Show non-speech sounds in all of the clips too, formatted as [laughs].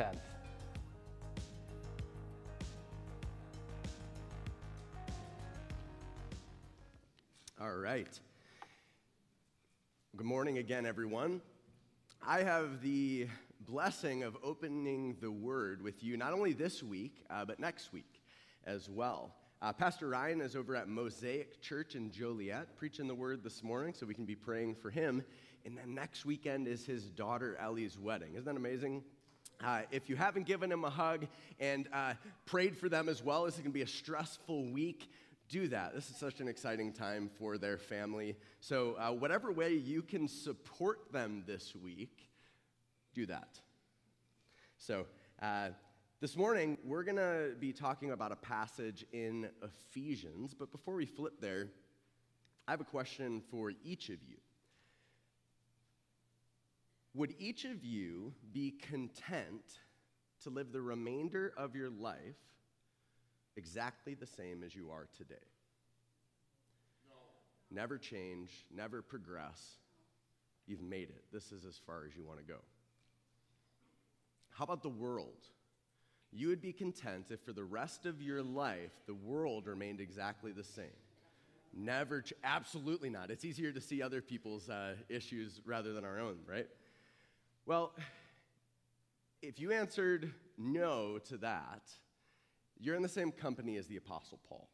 10th. All right. Good morning again, everyone. I have the blessing of opening the Word with you not only this week, uh, but next week as well. Uh, Pastor Ryan is over at Mosaic Church in Joliet preaching the Word this morning, so we can be praying for him. And then next weekend is his daughter Ellie's wedding. Isn't that amazing? Uh, if you haven't given him a hug and uh, prayed for them as well, this is going to be a stressful week do that. This is such an exciting time for their family. So, uh, whatever way you can support them this week, do that. So, uh, this morning, we're going to be talking about a passage in Ephesians. But before we flip there, I have a question for each of you. Would each of you be content to live the remainder of your life exactly the same as you are today. No. Never change, never progress. You've made it. This is as far as you want to go. How about the world? You would be content if for the rest of your life the world remained exactly the same. Never, ch- absolutely not. It's easier to see other people's uh, issues rather than our own, right? Well, if you answered no to that, you're in the same company as the Apostle Paul.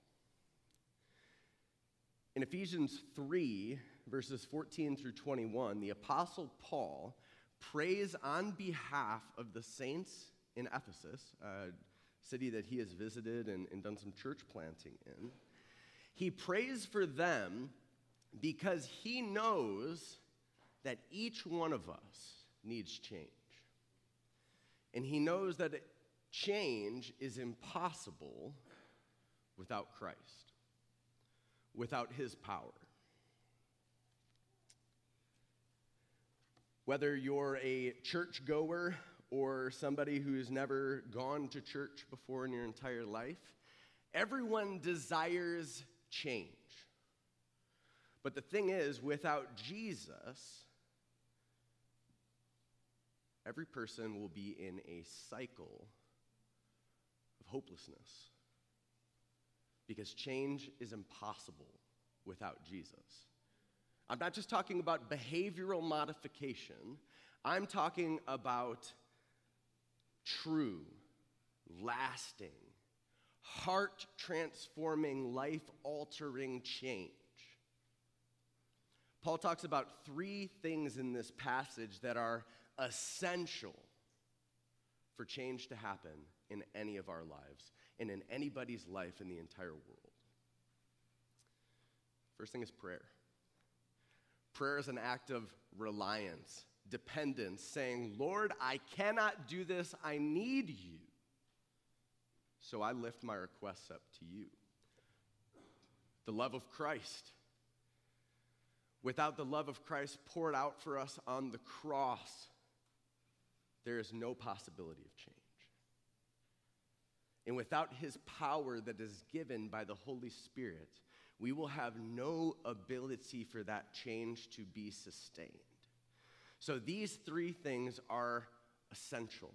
In Ephesians 3, verses 14 through 21, the Apostle Paul prays on behalf of the saints in Ephesus, a city that he has visited and, and done some church planting in. He prays for them because he knows that each one of us needs change. And he knows that Change is impossible without Christ, without his power. Whether you're a church goer or somebody who's never gone to church before in your entire life, everyone desires change. But the thing is, without Jesus, every person will be in a cycle of hopelessness. Because change is impossible without Jesus. I'm not just talking about behavioral modification, I'm talking about true, lasting, heart transforming, life altering change. Paul talks about three things in this passage that are essential for change to happen in any of our lives and in anybody's life in the entire world. First thing is prayer. Prayer is an act of reliance, dependence, saying, Lord, I cannot do this. I need you. So I lift my requests up to you. The love of Christ. Without the love of Christ poured out for us on the cross, there is no possibility of change. And without his power that is given by the Holy Spirit, we will have no ability for that change to be sustained. So these three things are essential.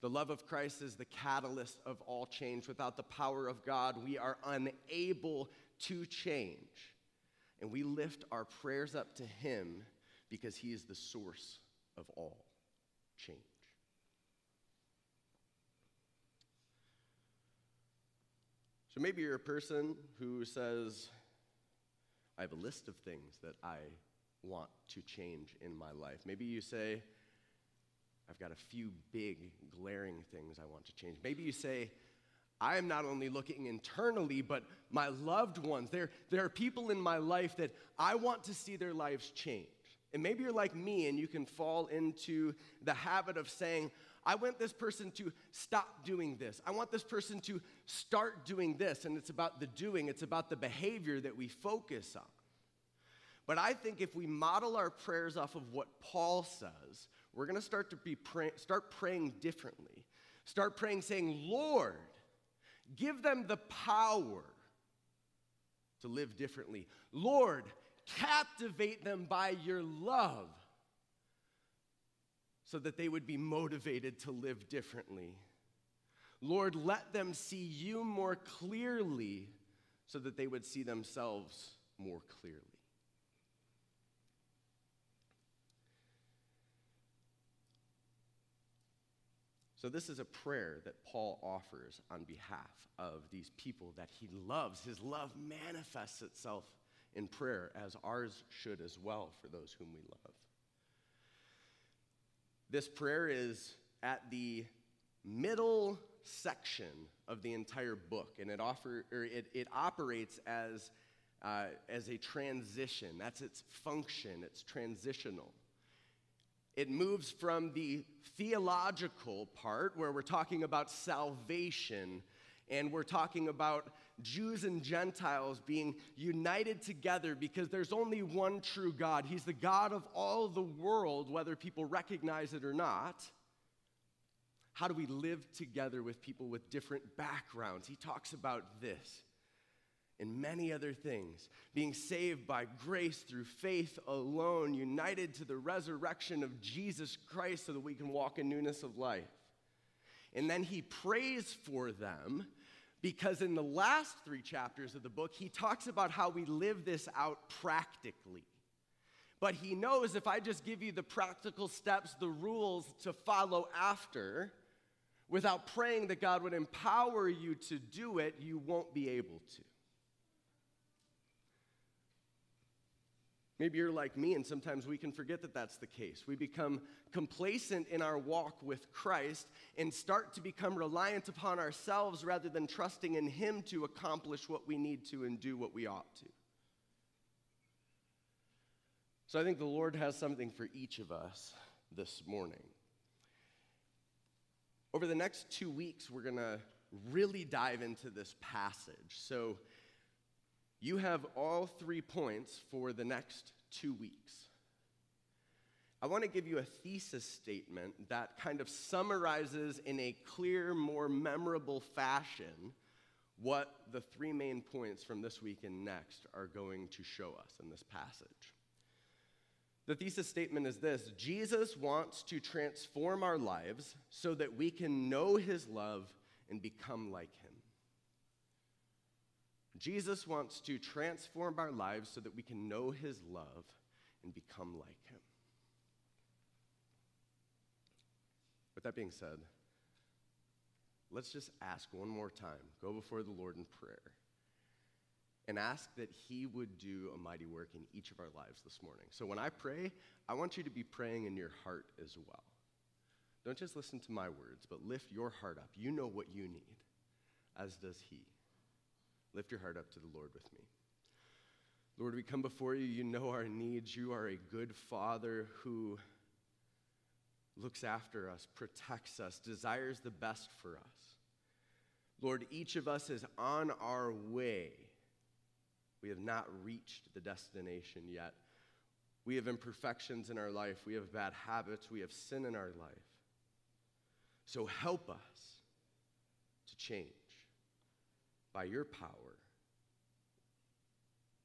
The love of Christ is the catalyst of all change. Without the power of God, we are unable to change. And we lift our prayers up to Him because He is the source of all change. So maybe you're a person who says, I have a list of things that I want to change in my life. Maybe you say, I've got a few big, glaring things I want to change. Maybe you say, I am not only looking internally, but my loved ones. There, there are people in my life that I want to see their lives change. And maybe you're like me and you can fall into the habit of saying, I want this person to stop doing this. I want this person to start doing this. And it's about the doing, it's about the behavior that we focus on. But I think if we model our prayers off of what Paul says, we're going to start to be pray- start praying differently. Start praying saying, "Lord, give them the power to live differently. Lord, captivate them by your love so that they would be motivated to live differently. Lord, let them see you more clearly so that they would see themselves more clearly. So, this is a prayer that Paul offers on behalf of these people that he loves. His love manifests itself in prayer, as ours should as well for those whom we love. This prayer is at the middle section of the entire book, and it, offer, or it, it operates as, uh, as a transition. That's its function, it's transitional. It moves from the theological part, where we're talking about salvation and we're talking about Jews and Gentiles being united together because there's only one true God. He's the God of all the world, whether people recognize it or not. How do we live together with people with different backgrounds? He talks about this and many other things. Being saved by grace through faith alone, united to the resurrection of Jesus Christ so that we can walk in newness of life. And then he prays for them because in the last three chapters of the book, he talks about how we live this out practically. But he knows if I just give you the practical steps, the rules to follow after, without praying that God would empower you to do it, you won't be able to. Maybe you're like me, and sometimes we can forget that that's the case. We become complacent in our walk with Christ and start to become reliant upon ourselves rather than trusting in Him to accomplish what we need to and do what we ought to. So I think the Lord has something for each of us this morning. Over the next two weeks, we're going to really dive into this passage. So you have all three points for the next two weeks. I want to give you a thesis statement that kind of summarizes in a clear, more memorable fashion what the three main points from this week and next are going to show us in this passage. The thesis statement is this Jesus wants to transform our lives so that we can know his love and become like him. Jesus wants to transform our lives so that we can know his love and become like him. With that being said, let's just ask one more time. Go before the Lord in prayer and ask that He would do a mighty work in each of our lives this morning. So when I pray, I want you to be praying in your heart as well. Don't just listen to my words, but lift your heart up. You know what you need, as does He. Lift your heart up to the Lord with me. Lord, we come before you. You know our needs. You are a good Father who looks after us, protects us, desires the best for us. Lord, each of us is on our way. We have not reached the destination yet. We have imperfections in our life. We have bad habits. We have sin in our life. So help us to change by your power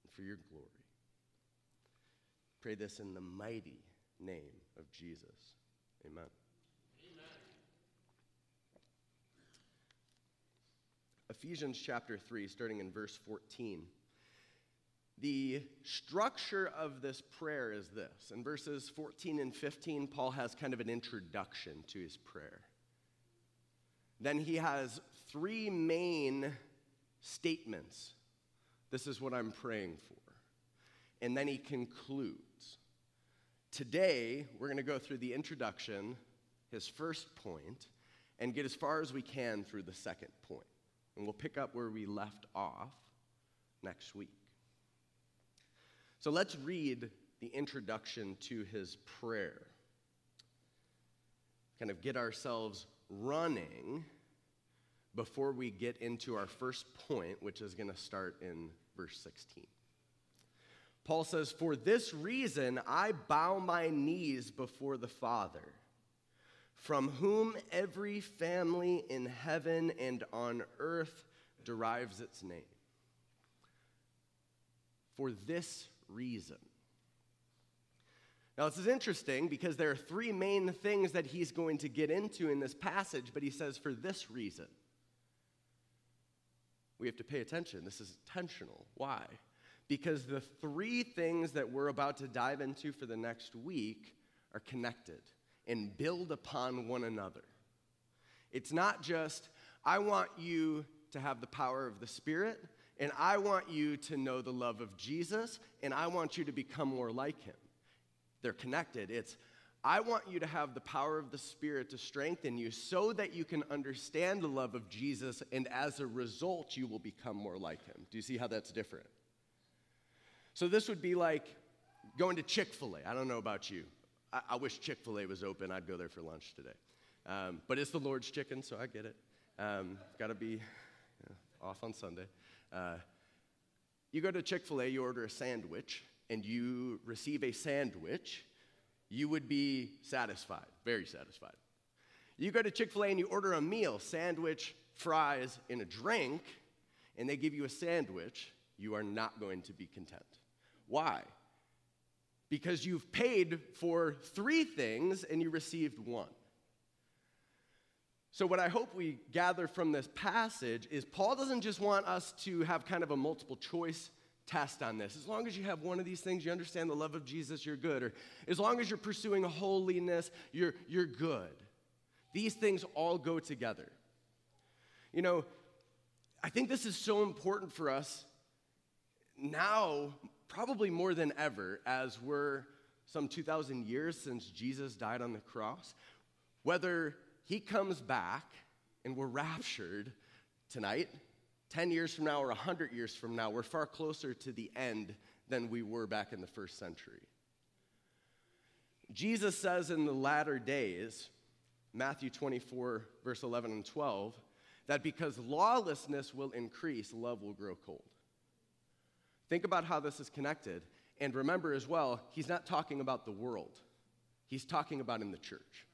and for your glory. Pray this in the mighty name of Jesus. Amen. Amen. Ephesians chapter 3, starting in verse 14. The structure of this prayer is this. In verses 14 and 15, Paul has kind of an introduction to his prayer. Then he has three main statements. This is what I'm praying for. And then he concludes. Today, we're going to go through the introduction, his first point, and get as far as we can through the second point. And we'll pick up where we left off next week. So let's read the introduction to his prayer. Kind of get ourselves running before we get into our first point, which is going to start in verse 16. Paul says, For this reason I bow my knees before the Father, from whom every family in heaven and on earth derives its name. For this reason. Now, this is interesting because there are three main things that he's going to get into in this passage, but he says for this reason. We have to pay attention. This is intentional. Why? Because the three things that we're about to dive into for the next week are connected and build upon one another. It's not just, I want you to have the power of the Spirit, and I want you to know the love of Jesus, and I want you to become more like him. They're connected. It's, I want you to have the power of the Spirit to strengthen you so that you can understand the love of Jesus, and as a result, you will become more like him. Do you see how that's different? So, this would be like going to Chick fil A. I don't know about you. I, I wish Chick fil A was open. I'd go there for lunch today. Um, but it's the Lord's chicken, so I get it. Um, Got to be you know, off on Sunday. Uh, you go to Chick fil A, you order a sandwich, and you receive a sandwich, you would be satisfied, very satisfied. You go to Chick fil A and you order a meal, sandwich, fries, and a drink, and they give you a sandwich, you are not going to be content. Why? Because you've paid for three things and you received one. So, what I hope we gather from this passage is Paul doesn't just want us to have kind of a multiple choice test on this. As long as you have one of these things, you understand the love of Jesus, you're good. Or as long as you're pursuing holiness, you're, you're good. These things all go together. You know, I think this is so important for us now, probably more than ever, as we're some 2,000 years since Jesus died on the cross. Whether he comes back and we're [laughs] raptured tonight, 10 years from now or 100 years from now, we're far closer to the end than we were back in the first century. Jesus says in the latter days, Matthew 24, verse 11 and 12, that because lawlessness will increase, love will grow cold. Think about how this is connected. And remember as well, he's not talking about the world, he's talking about in the church.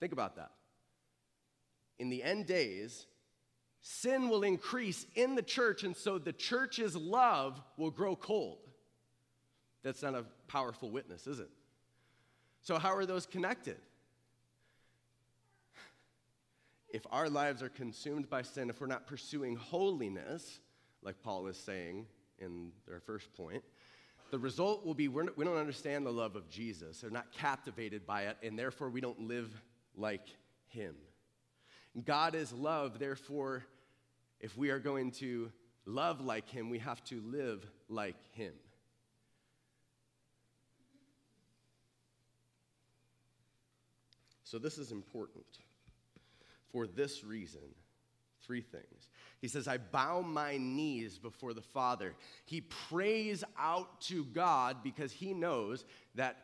Think about that. In the end days, sin will increase in the church, and so the church's love will grow cold. That's not a powerful witness, is it? So, how are those connected? If our lives are consumed by sin, if we're not pursuing holiness, like Paul is saying in their first point, the result will be we're, we don't understand the love of Jesus. They're not captivated by it, and therefore we don't live like him. God is love, therefore, if we are going to love like him, we have to live like him. So, this is important for this reason. Three things. He says, I bow my knees before the Father. He prays out to God because he knows that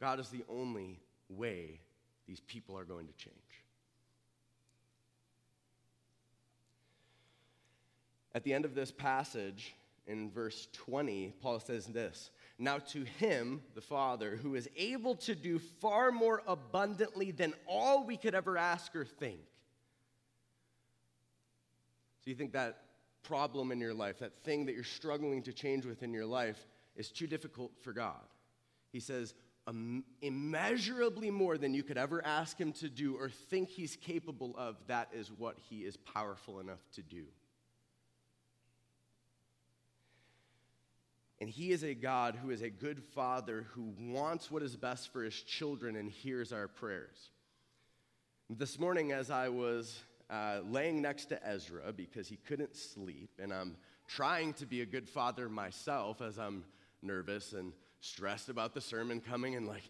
God is the only way these people are going to change. At the end of this passage, in verse 20, Paul says this Now to him, the Father, who is able to do far more abundantly than all we could ever ask or think. So you think that problem in your life, that thing that you're struggling to change within your life, is too difficult for God. He says, immeasurably more than you could ever ask him to do or think he's capable of, that is what he is powerful enough to do. And he is a God who is a good father who wants what is best for his children and hears our prayers. This morning, as I was uh, laying next to Ezra because he couldn't sleep, and I'm trying to be a good father myself as I'm nervous and stressed about the sermon coming and like,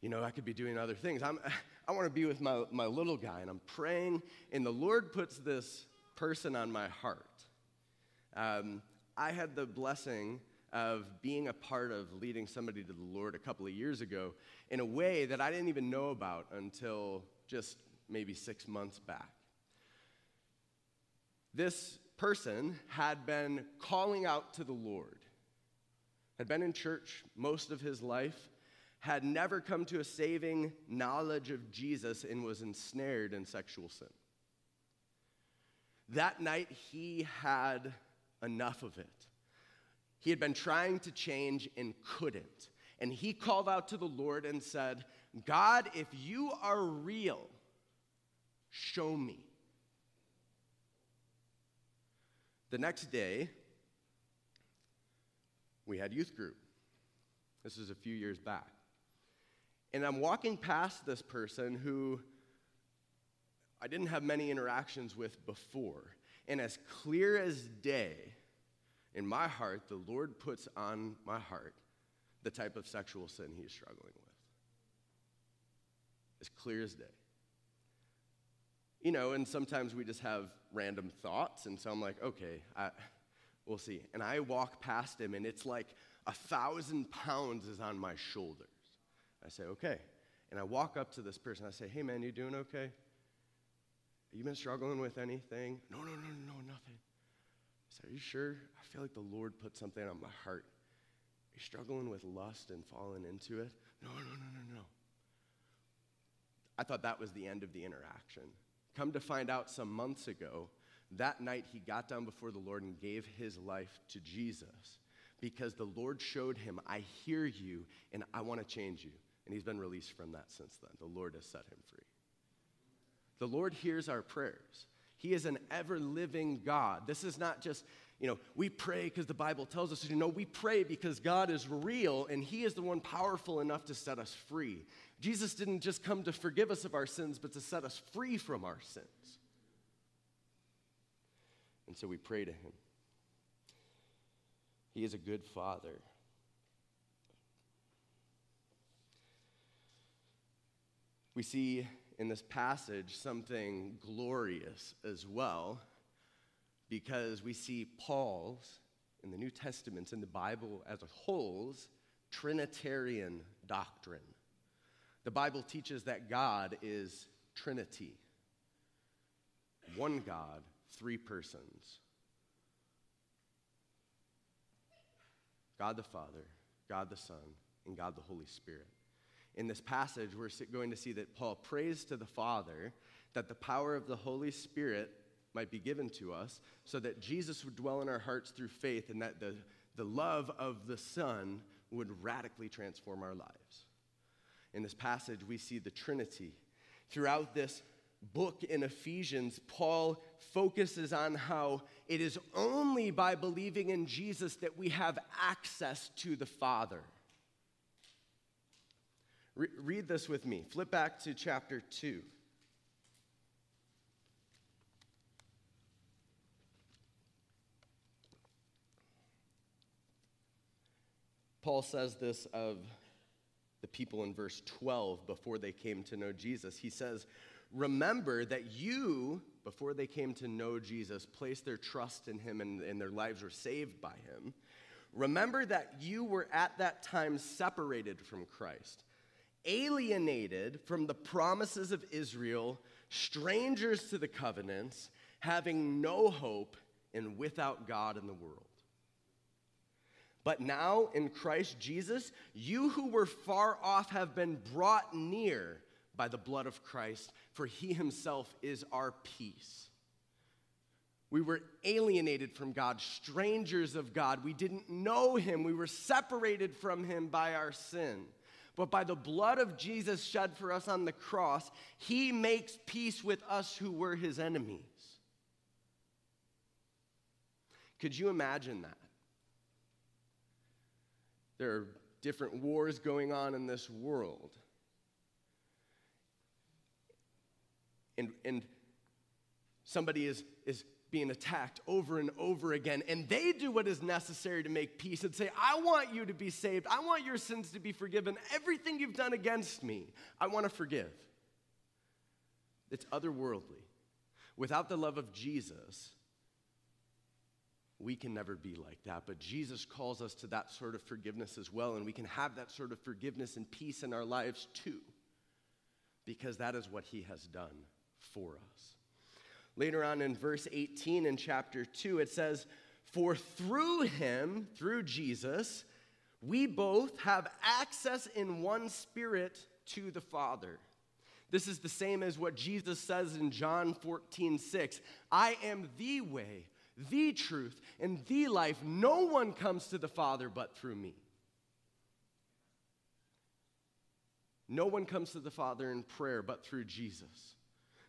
you know, I could be doing other things. I'm, I want to be with my, my little guy, and I'm praying, and the Lord puts this person on my heart. Um, I had the blessing of being a part of leading somebody to the Lord a couple of years ago in a way that I didn't even know about until just maybe six months back. This person had been calling out to the Lord had been in church most of his life, had never come to a saving knowledge of Jesus, and was ensnared in sexual sin. That night, he had enough of it. He had been trying to change and couldn't. And he called out to the Lord and said, God, if you are real, show me. The next day, we had youth group. This is a few years back. And I'm walking past this person who I didn't have many interactions with before. And as clear as day, in my heart, the Lord puts on my heart the type of sexual sin he's struggling with. As clear as day. You know, and sometimes we just have random thoughts, and so I'm like, okay, I, we'll see. And I walk past him, and it's like a thousand pounds is on my shoulders. I say, okay. And I walk up to this person. I say, hey, man, you doing okay? You been struggling with anything? No, no, no, no, nothing. I said, Are you sure? I feel like the Lord put something on my heart. Are you struggling with lust and falling into it? No, no, no, no, no. I thought that was the end of the interaction. Come to find out some months ago, that night he got down before the Lord and gave his life to Jesus because the Lord showed him, I hear you and I want to change you. And he's been released from that since then. The Lord has set him free. The Lord hears our prayers. He is an ever living God. This is not just, you know, we pray because the Bible tells us to. Know, we pray because God is real and He is the one powerful enough to set us free. Jesus didn't just come to forgive us of our sins, but to set us free from our sins. And so we pray to Him. He is a good Father. We see in this passage something glorious as well, because we see Paul's, in the New Testament, in the Bible as a whole's, Trinitarian doctrine. The Bible teaches that God is Trinity. One God, three persons. God the Father, God the Son, and God the Holy Spirit in this passage, we're going to see that Paul prays to the Father that the power of the Holy Spirit might be given to us so that Jesus would dwell in our hearts through faith and that the, the love of the Son would radically transform our lives. In this passage, we see the Trinity. Throughout this book in Ephesians, Paul focuses on how it is only by believing in Jesus that we have access to the Father. Re- read this with me. Flip back to chapter 2. Paul says this of the people in verse 12 before they came to know Jesus. He says, Remember that you, before they came to know Jesus, placed their trust in him and, and their lives were saved by him. Remember that you were at that time separated from Christ alienated from the promises of Israel, strangers to the covenants, having no hope, and without God in the world. But now in Christ Jesus, you who were far off have been brought near by the blood of Christ, for he himself is our peace. We were alienated from God, strangers of God. We didn't know him. We were separated from him by our sin. But by the blood of Jesus shed for us on the cross, he makes peace with us who were his enemies. Could you imagine that? There are different wars going on in this world. And, and somebody is, is being attacked over and over again. And they do what is necessary to make peace and say, I want you to be saved. I want your sins to be forgiven. Everything you've done against me, I want to forgive. It's otherworldly. Without the love of Jesus, we can never be like that. But Jesus calls us to that sort of forgiveness as well, and we can have that sort of forgiveness and peace in our lives too, because that is what he has done for us. Later on in verse 18 in chapter 2, it says, For through him, through Jesus, we both have access in one spirit to the Father. This is the same as what Jesus says in John 14, 6. I am the way, the truth, and the life. No one comes to the Father but through me. No one comes to the Father in prayer but through Jesus.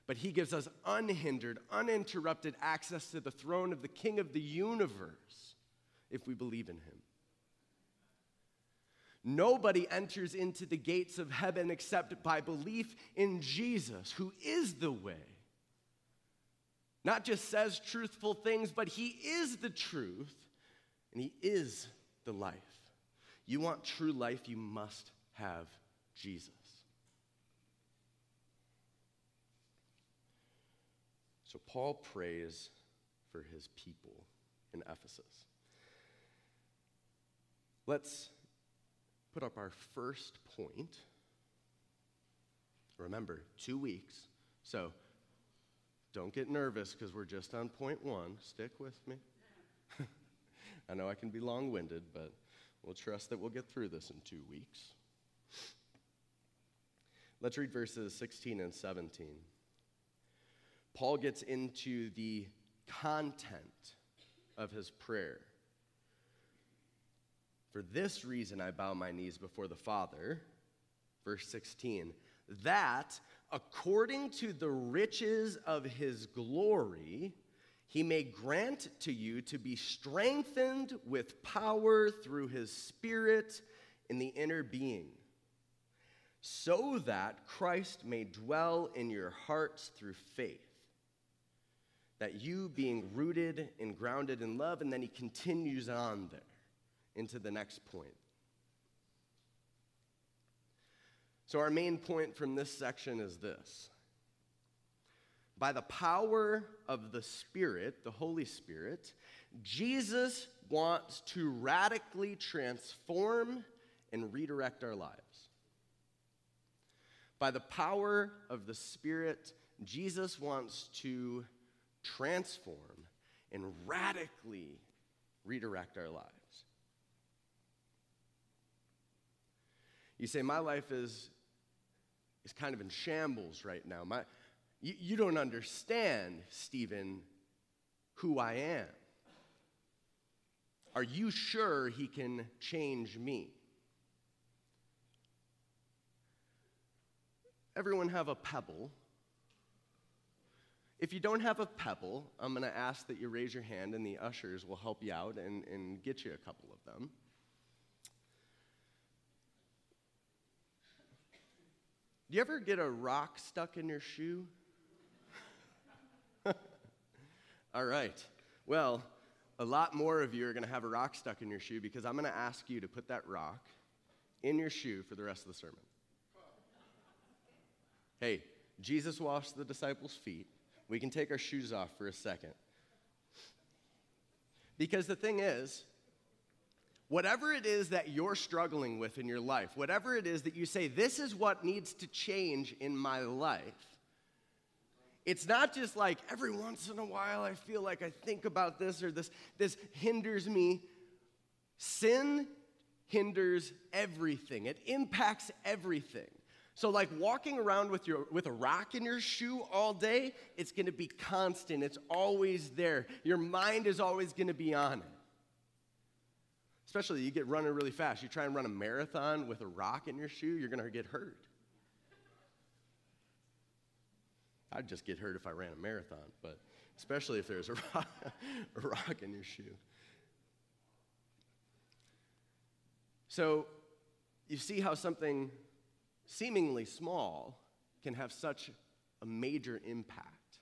But he gives us unhindered, uninterrupted access to the throne of the King of the universe if we believe in him. Nobody enters into the gates of heaven except by belief in Jesus, who is the way. Not just says truthful things, but he is the truth and he is the life. You want true life, you must have Jesus. So Paul prays for his people in Ephesus. Let's put up our first point. Remember, two weeks. So don't get nervous because we're just on point one. Stick with me. [laughs] I know I can be long winded, but we'll trust that we'll get through this in two weeks. Let's read verses 16 and 17. Paul gets into the content of his prayer. For this reason I bow my knees before the Father, verse 16, that according to the riches of his glory, he may grant to you to be strengthened with power through his Spirit in the inner being, so that Christ may dwell in your hearts through faith. That you, being rooted and grounded in love, and then he continues on there into the next point. So, our main point from this section is this By the power of the Spirit, the Holy Spirit, Jesus wants to radically transform and redirect our lives. By the power of the Spirit, Jesus wants to transform and radically redirect our lives. You say, My life is, is kind of in shambles right now. My, you, you don't understand, Stephen, who I am. Are you sure he can change me? Everyone have a pebble. If you don't have a pebble, I'm going to ask that you raise your hand and the ushers will help you out and, and get you a couple of them. Do you ever get a rock stuck in your shoe? [laughs] All right. Well, a lot more of you are going to have a rock stuck in your shoe because I'm going to ask you to put that rock in your shoe for the rest of the sermon. Hey, Jesus washed the disciples' feet. We can take our shoes off for a second. Because the thing is, Whatever it is that you're struggling with in your life, whatever it is that you say, this is what needs to change in my life, it's not just like every once in a while I feel like I think about this or this, this hinders me. Sin hinders everything, it impacts everything. So, like walking around with, your, with a rock in your shoe all day, it's gonna be constant, it's always there. Your mind is always gonna be on it. Especially you get running really fast. You try and run a marathon with a rock in your shoe, you're to get hurt. I'd just get hurt if I ran a marathon, but especially if there's a [laughs] rock, a rock in your shoe. So you see how something seemingly small can have such a major impact.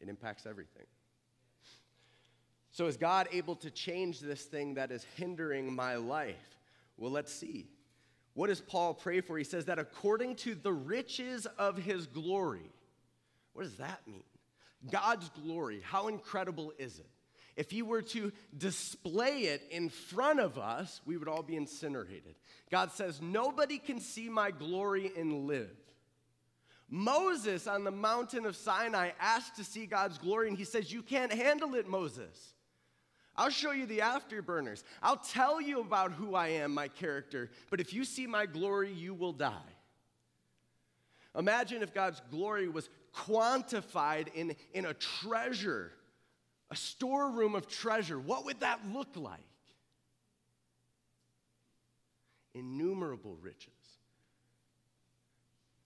It impacts everything. So, is God able to change this thing that is hindering my life? Well, let's see. What does Paul pray for? He says that according to the riches of his glory. What does that mean? God's glory, how incredible is it? If he were to display it in front of us, we would all be incinerated. God says, Nobody can see my glory and live. Moses on the mountain of Sinai asked to see God's glory, and he says, You can't handle it, Moses. I'll show you the afterburners. I'll tell you about who I am, my character. But if you see my glory, you will die. Imagine if God's glory was quantified in, in a treasure a storeroom of treasure, what would that look like? Innumerable riches.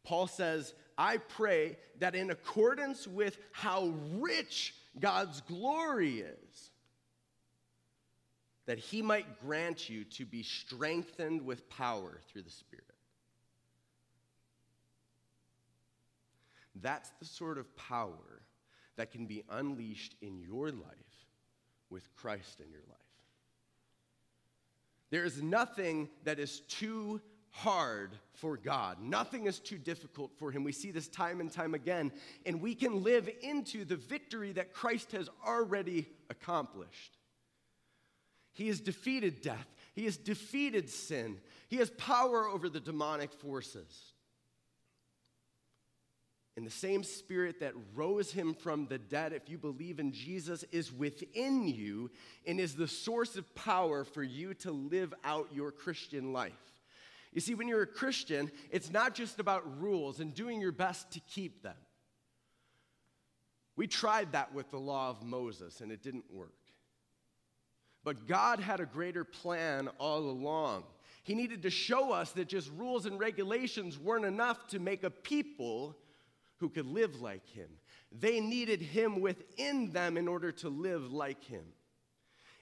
Paul says, I pray that in accordance with how rich God's glory is, that he might grant you to be strengthened with power through the Spirit. That's the sort of power that can be unleashed in your life with Christ in your life. There is nothing that is too hard for God. Nothing is too difficult for Him. We see this time and time again, and we can live into the victory that Christ has already accomplished. He has defeated death, He has defeated sin, He has power over the demonic forces. And the same spirit that rose him from the dead, if you believe in Jesus, is within you and is the source of power for you to live out your Christian life. You see, when you're a Christian, it's not just about rules and doing your best to keep them. We tried that with the law of Moses and it didn't work. But God had a greater plan all along. He needed to show us that just rules and regulations weren't enough to make a people who could live like him. They needed him within them in order to live like him.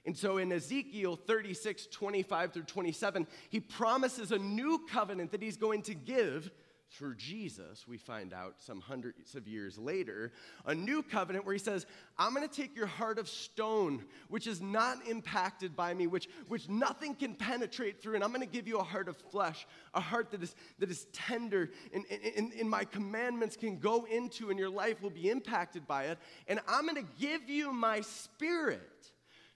And so in Ezekiel 36, 25 through 27, he promises a new covenant that he's going to give through Jesus, we find out some hundreds of years later, a new covenant where he says, I'm going to take your heart of stone, which is not impacted by me, which, which nothing can penetrate through, and I'm going to give you a heart of flesh, a heart that is, that is tender, and, and, and my commandments can go into, and your life will be impacted by it. And I'm going to give you my spirit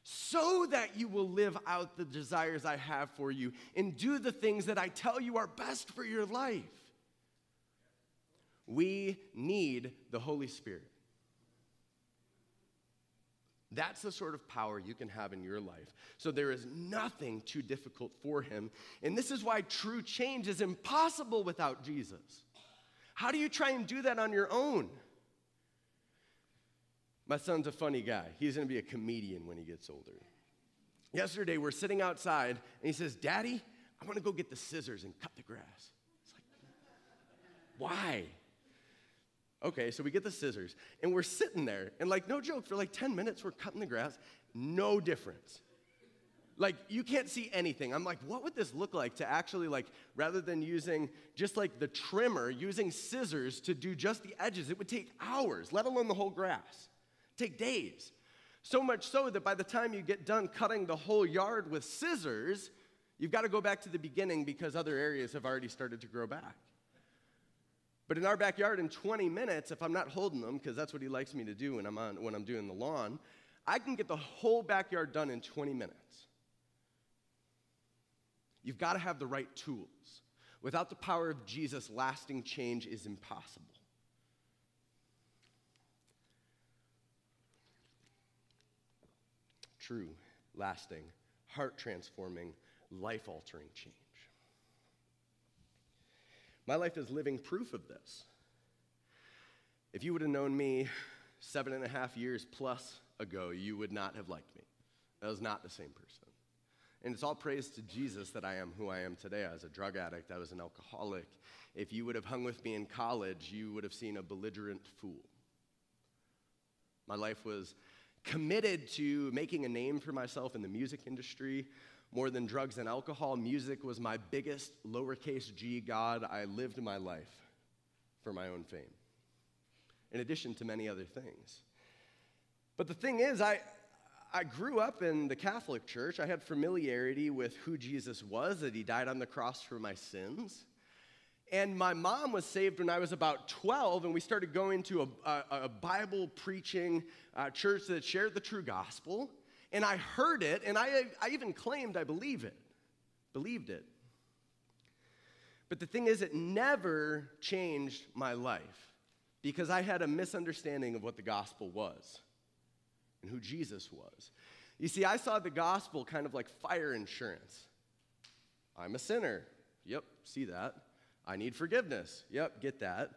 so that you will live out the desires I have for you and do the things that I tell you are best for your life. We need the Holy Spirit. That's the sort of power you can have in your life. So there is nothing too difficult for him. And this is why true change is impossible without Jesus. How do you try and do that on your own? My son's a funny guy. He's going to be a comedian when he gets older. Yesterday, we're sitting outside, and he says, Daddy, I want to go get the scissors and cut the grass. It's like, why? Okay, so we get the scissors and we're sitting there, and like, no joke, for like 10 minutes, we're cutting the grass, no difference. Like, you can't see anything. I'm like, what would this look like to actually, like, rather than using just like the trimmer, using scissors to do just the edges? It would take hours, let alone the whole grass. Take days. So much so that by the time you get done cutting the whole yard with scissors, you've got to go back to the beginning because other areas have already started to grow back. But in our backyard, in 20 minutes, if I'm not holding them, because that's what he likes me to do when I'm, on, when I'm doing the lawn, I can get the whole backyard done in 20 minutes. You've got to have the right tools. Without the power of Jesus, lasting change is impossible. True, lasting, heart transforming, life altering change. My life is living proof of this. If you would have known me seven and a half years plus ago, you would not have liked me. I was not the same person. And it's all praise to Jesus that I am who I am today. I was a drug addict, I was an alcoholic. If you would have hung with me in college, you would have seen a belligerent fool. My life was committed to making a name for myself in the music industry, more than drugs and alcohol, music was my biggest lowercase g God. I lived my life for my own fame, in addition to many other things. But the thing is, I, I grew up in the Catholic Church. I had familiarity with who Jesus was, that he died on the cross for my sins. And my mom was saved when I was about 12, and we started going to a, a, a Bible preaching uh, church that shared the true gospel and I heard it, and I, I even claimed I believe it, believed it. But the thing is, it never changed my life because I had a misunderstanding of what the gospel was and who Jesus was. You see, I saw the gospel kind of like fire insurance. I'm a sinner. Yep, see that. I need forgiveness. Yep, get that.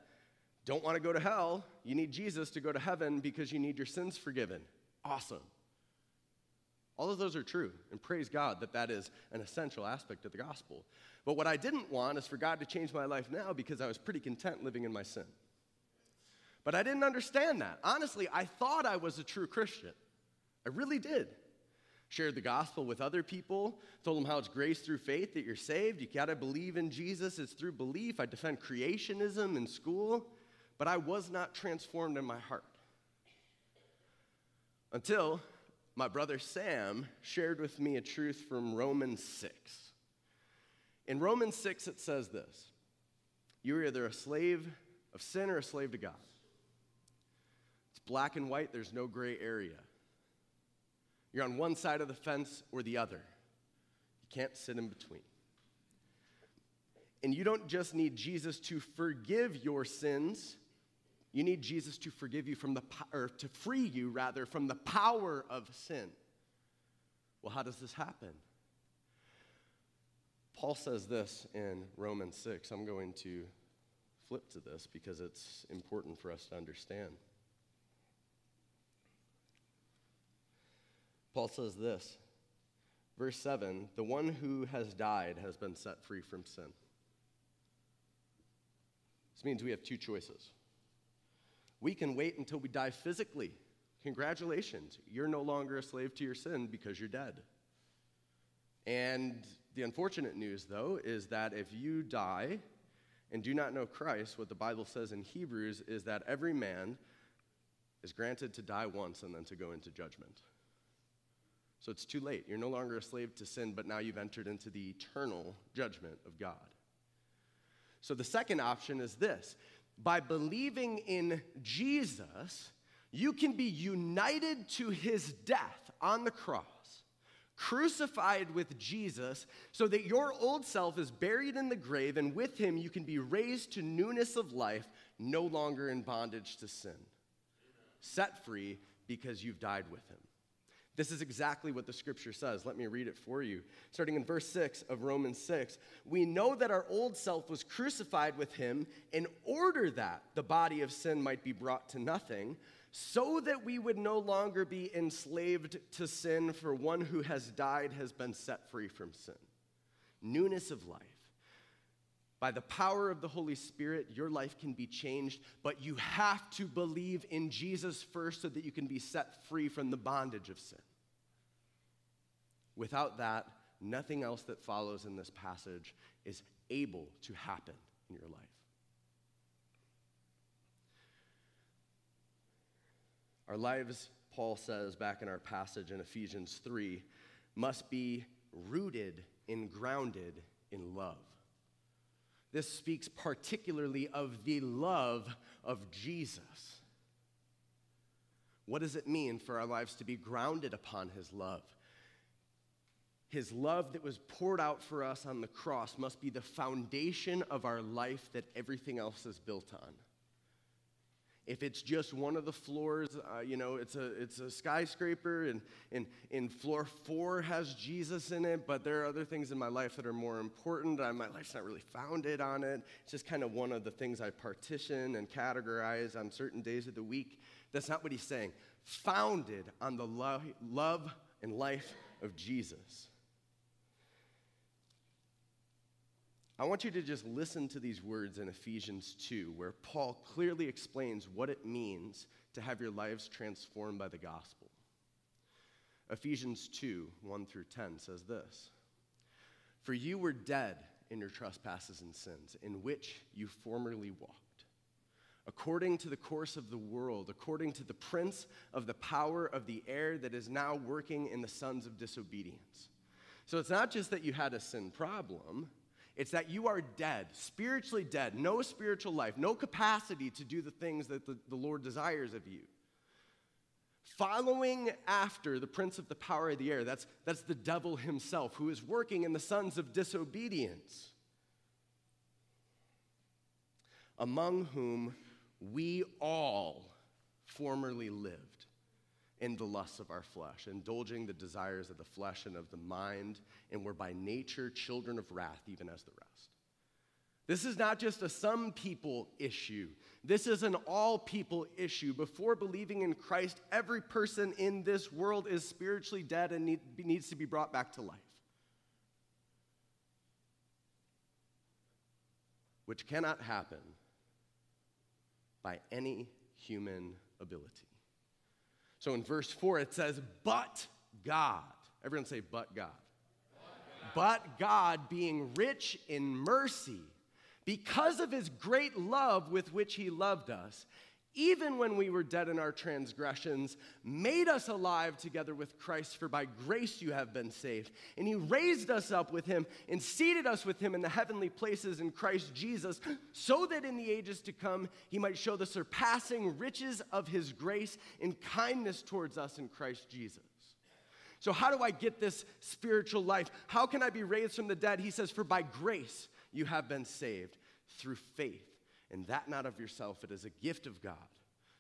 Don't want to go to hell. You need Jesus to go to heaven because you need your sins forgiven. Awesome. All of those are true, and praise God that that is an essential aspect of the gospel. But what I didn't want is for God to change my life now because I was pretty content living in my sin. But I didn't understand that. Honestly, I thought I was a true Christian. I really did. Shared the gospel with other people, told them how it's grace through faith that you're saved. You gotta believe in Jesus, it's through belief. I defend creationism in school, but I was not transformed in my heart. Until my brother Sam shared with me a truth from Romans 6. In Romans 6, it says this You're either a slave of sin or a slave to God. It's black and white, there's no gray area. You're on one side of the fence or the other. You can't sit in between. And you don't just need Jesus to forgive your sins, you need Jesus to forgive you from the or to free you rather from the power of sin. Well, how does this happen? Paul says this in Romans 6. I'm going to flip to this because it's important for us to understand. Paul says this, verse 7 the one who has died has been set free from sin. This means we have two choices. We can wait until we die physically. Congratulations, you're no longer a slave to your sin because you're dead. And the unfortunate news, though, is that if you die and do not know Christ, what the Bible says in Hebrews is that every man is granted to die once and then to go into judgment. So it's too late. You're no longer a slave to sin, but now you've entered into the eternal judgment of God. So the second option is this by believing in Jesus, you can be united to his death on the cross, crucified with Jesus, so that your old self is buried in the grave, and with him you can be raised to newness of life, no longer in bondage to sin. Set free because you've died with him. This is exactly what the scripture says. Let me read it for you. Starting in verse 6 of Romans 6, we know that our old self was crucified with him in order that the body of sin might be brought to nothing, so that we would no longer be enslaved to sin, for one who has died has been set free from sin. Newness of life. By the power of the Holy Spirit, your life can be changed, but you have to believe in Jesus first so that you can be set free from the bondage of sin. Without that, nothing else that follows in this passage is able to happen in your life. Our lives, Paul says back in our passage in Ephesians 3, must be rooted and grounded in love. This speaks particularly of the love of Jesus. What does it mean for our lives to be grounded upon his love? His love that was poured out for us on the cross must be the foundation of our life that everything else is built on. If it's just one of the floors, uh, you know, it's a, it's a skyscraper, and, and, and floor four has Jesus in it, but there are other things in my life that are more important. Uh, my life's not really founded on it. It's just kind of one of the things I partition and categorize on certain days of the week. That's not what he's saying. Founded on the lo- love and life of Jesus. I want you to just listen to these words in Ephesians 2, where Paul clearly explains what it means to have your lives transformed by the gospel. Ephesians 2, 1 through 10 says this For you were dead in your trespasses and sins, in which you formerly walked, according to the course of the world, according to the prince of the power of the air that is now working in the sons of disobedience. So it's not just that you had a sin problem it's that you are dead, spiritually dead, no spiritual life, no capacity to do the things that the, the Lord desires of you. Following after the prince of the power of the air, that's, that's the devil himself who is working in the sons of disobedience, among whom we all formerly lived in the lusts of our flesh, indulging the desires of the flesh and of the mind, and were by nature children of wrath, even as the rest. This is not just a some people issue. This is an all people issue. Before believing in Christ, every person in this world is spiritually dead and need, needs to be brought back to life. Which cannot happen by any human ability. So in verse 4, it says, But God. Everyone say, But God. But God, being rich in mercy, because of his great love with which he loved us, even when we were dead in our transgressions, made us alive together with Christ, for by grace you have been saved. And he raised us up with him and seated us with him in the heavenly places in Christ Jesus, so that in the ages to come he might show the surpassing riches of his grace and kindness towards us in Christ Jesus. So, how do I get this spiritual life? How can I be raised from the dead? He says, For by grace you have been saved through faith, and that not of yourself, it is a gift of God,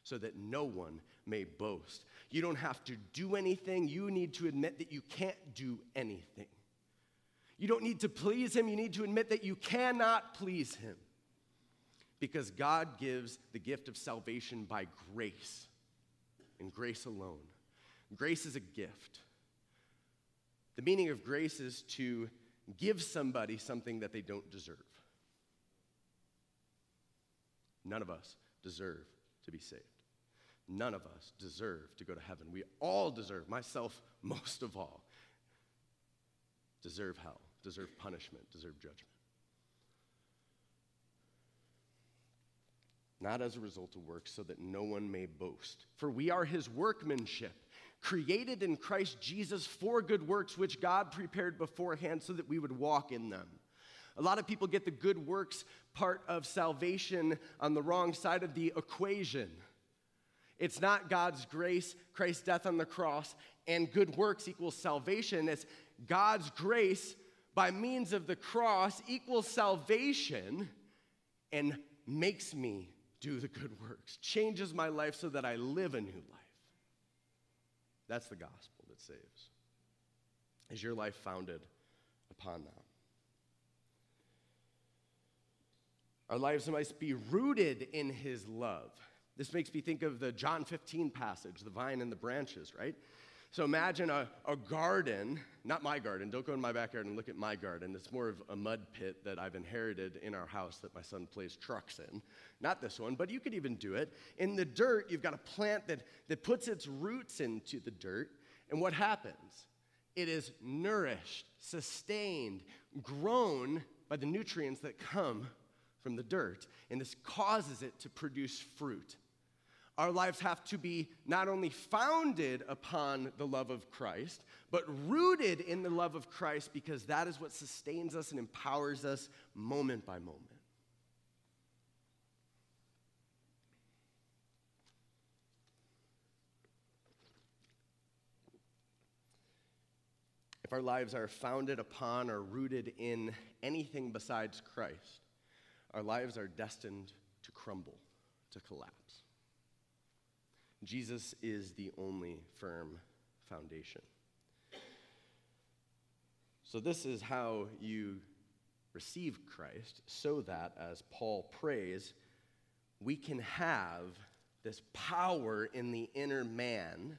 so that no one may boast. You don't have to do anything, you need to admit that you can't do anything. You don't need to please Him, you need to admit that you cannot please Him. Because God gives the gift of salvation by grace, and grace alone. Grace is a gift. The meaning of grace is to give somebody something that they don't deserve. None of us deserve to be saved. None of us deserve to go to heaven. We all deserve, myself [laughs] most of all, deserve hell, deserve punishment, deserve judgment. Not as a result of works, so that no one may boast. For we are his workmanship, created in Christ Jesus for good works, which God prepared beforehand so that we would walk in them. A lot of people get the good works part of salvation on the wrong side of the equation. It's not God's grace, Christ's death on the cross, and good works equals salvation. It's God's grace by means of the cross equals salvation and makes me do the good works, changes my life so that I live a new life. That's the gospel that saves. Is your life founded upon that? Our lives must be rooted in his love. This makes me think of the John 15 passage, the vine and the branches, right? So imagine a, a garden, not my garden, don't go in my backyard and look at my garden. It's more of a mud pit that I've inherited in our house that my son plays trucks in. Not this one, but you could even do it. In the dirt, you've got a plant that, that puts its roots into the dirt, and what happens? It is nourished, sustained, grown by the nutrients that come from the dirt, and this causes it to produce fruit. Our lives have to be not only founded upon the love of Christ, but rooted in the love of Christ because that is what sustains us and empowers us moment by moment. If our lives are founded upon or rooted in anything besides Christ, our lives are destined to crumble, to collapse. Jesus is the only firm foundation. So, this is how you receive Christ, so that, as Paul prays, we can have this power in the inner man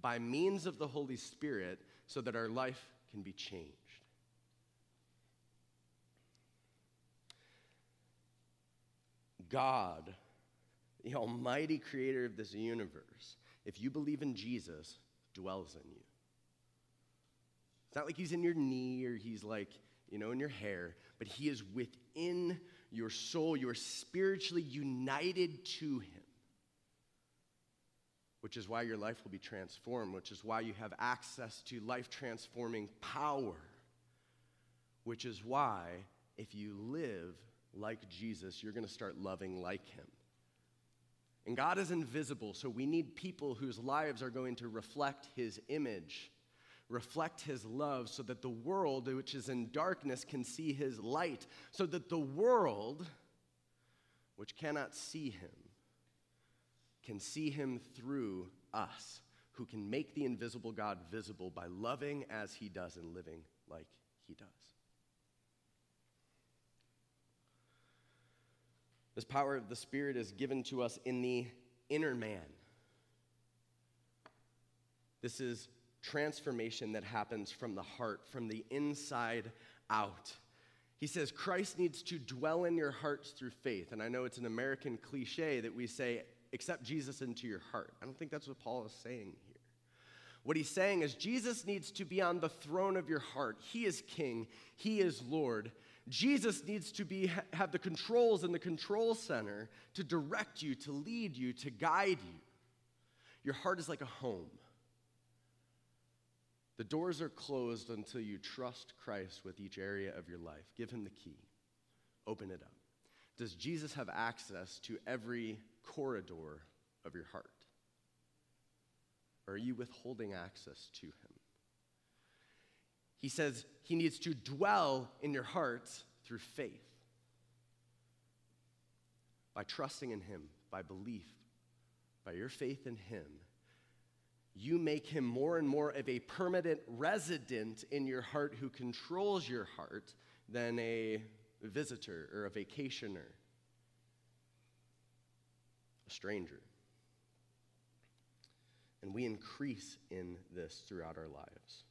by means of the Holy Spirit so that our life can be changed. God, the almighty creator of this universe, if you believe in Jesus, dwells in you. It's not like he's in your knee or he's like, you know, in your hair, but he is within your soul. You are spiritually united to him, which is why your life will be transformed, which is why you have access to life transforming power, which is why if you live like Jesus, you're going to start loving like him. And God is invisible, so we need people whose lives are going to reflect his image, reflect his love, so that the world, which is in darkness, can see his light, so that the world, which cannot see him, can see him through us, who can make the invisible God visible by loving as he does and living like he does. This power of the Spirit is given to us in the inner man. This is transformation that happens from the heart, from the inside out. He says Christ needs to dwell in your hearts through faith. And I know it's an American cliche that we say, accept Jesus into your heart. I don't think that's what Paul is saying here. What he's saying is Jesus needs to be on the throne of your heart. He is king, he is Lord. Jesus needs to be, have the controls in the control center to direct you, to lead you, to guide you. Your heart is like a home. The doors are closed until you trust Christ with each area of your life. Give him the key, open it up. Does Jesus have access to every corridor of your heart? Or are you withholding access to him? He says he needs to dwell in your heart through faith. By trusting in him, by belief, by your faith in him, you make him more and more of a permanent resident in your heart who controls your heart than a visitor or a vacationer, a stranger. And we increase in this throughout our lives.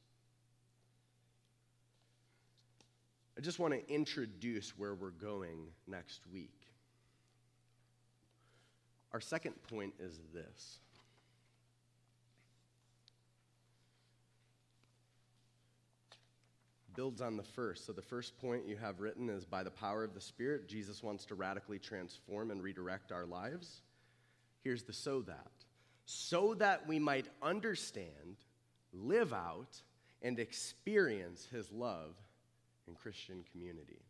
I just want to introduce where we're going next week. Our second point is this. Builds on the first. So, the first point you have written is by the power of the Spirit, Jesus wants to radically transform and redirect our lives. Here's the so that. So that we might understand, live out, and experience his love and Christian community.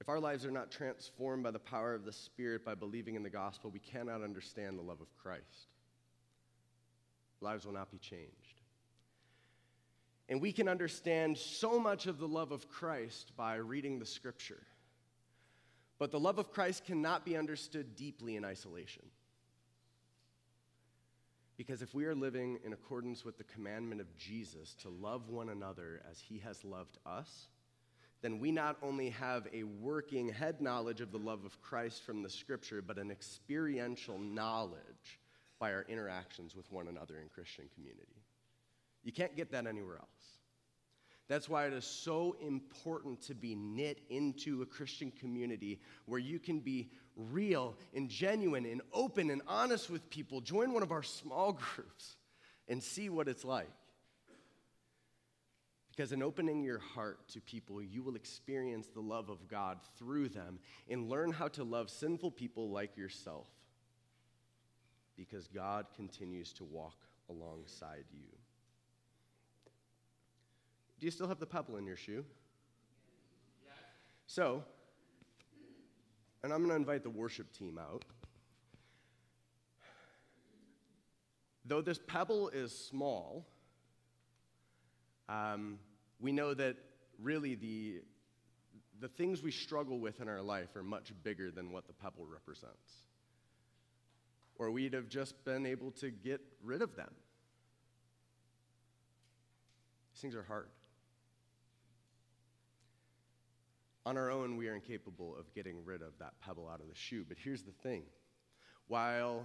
If our lives are not transformed by the power of the Spirit by believing in the gospel, we cannot understand the love of Christ. Lives will not be changed. And we can understand so much of the love of Christ by reading the scripture. But the love of Christ cannot be understood deeply in isolation. Because if we are living in accordance with the commandment of Jesus to love one another as he has loved us, then we not only have a working head knowledge of the love of Christ from the scripture, but an experiential knowledge by our interactions with one another in Christian community. You can't get that anywhere else. That's why it is so important to be knit into a Christian community where you can be real and genuine and open and honest with people. Join one of our small [laughs] groups and see what it's like. Because in opening your heart to people, you will experience the love of God through them and learn how to love sinful people like yourself. Because God continues to walk alongside you. Do you still have the pebble in your shoe? Yes. So, and I'm going to invite the worship team out. Though this pebble is small, um, we know that really the, the things we struggle with in our life are much bigger than what the pebble represents. Or we'd have just been able to get rid of them. These things are hard. On our own, we are incapable of getting rid of that pebble out of the shoe. But here's the thing while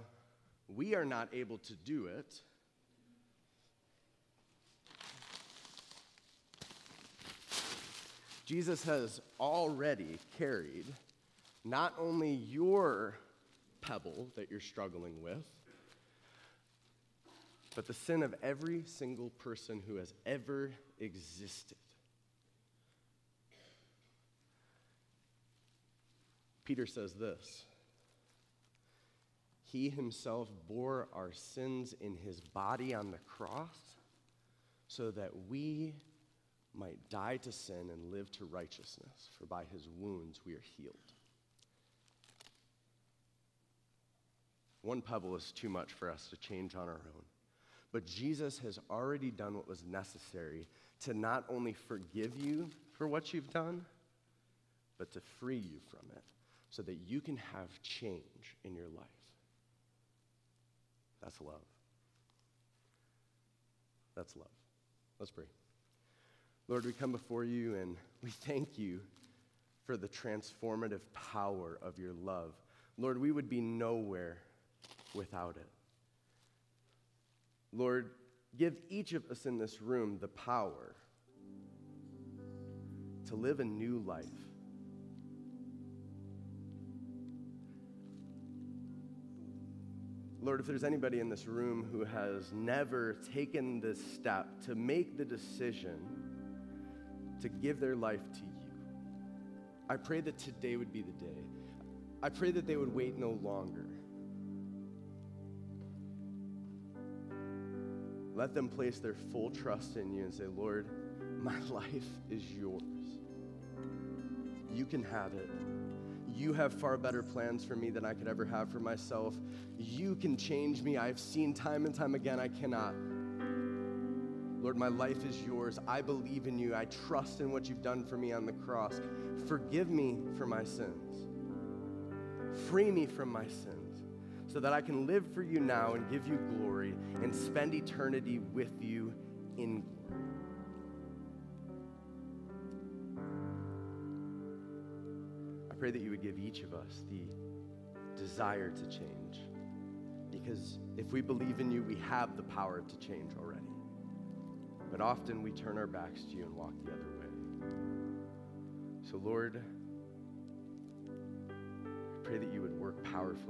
we are not able to do it, Jesus has already carried not only your pebble that you're struggling with, but the sin of every single person who has ever existed. Peter says this He himself bore our sins in his body on the cross so that we might die to sin and live to righteousness, for by his wounds we are healed. One pebble is too much for us to change on our own. But Jesus has already done what was necessary to not only forgive you for what you've done, but to free you from it so that you can have change in your life. That's love. That's love. Let's pray. Lord, we come before you and we thank you for the transformative power of your love. Lord, we would be nowhere without it. Lord, give each of us in this room the power to live a new life. Lord, if there's anybody in this room who has never taken this step to make the decision to give their life to you, I pray that today would be the day. I pray that they would wait no longer. Let them place their full trust in you and say, Lord, my [laughs] life is yours. You can have it. You have far better plans for me than I could ever have for myself. You can change me. I've seen time and time again I cannot. Lord, my life is yours. I believe in you. I trust in what you've done for me on the cross. Forgive me for my sins. Free me from my sins so that I can live for you now and give you glory and spend eternity with you in glory. I pray that you would give each of us the desire to change. Because if we believe in you, we have the power to change already. But often we turn our backs to you and walk the other way. So, Lord, I pray that you would work powerfully.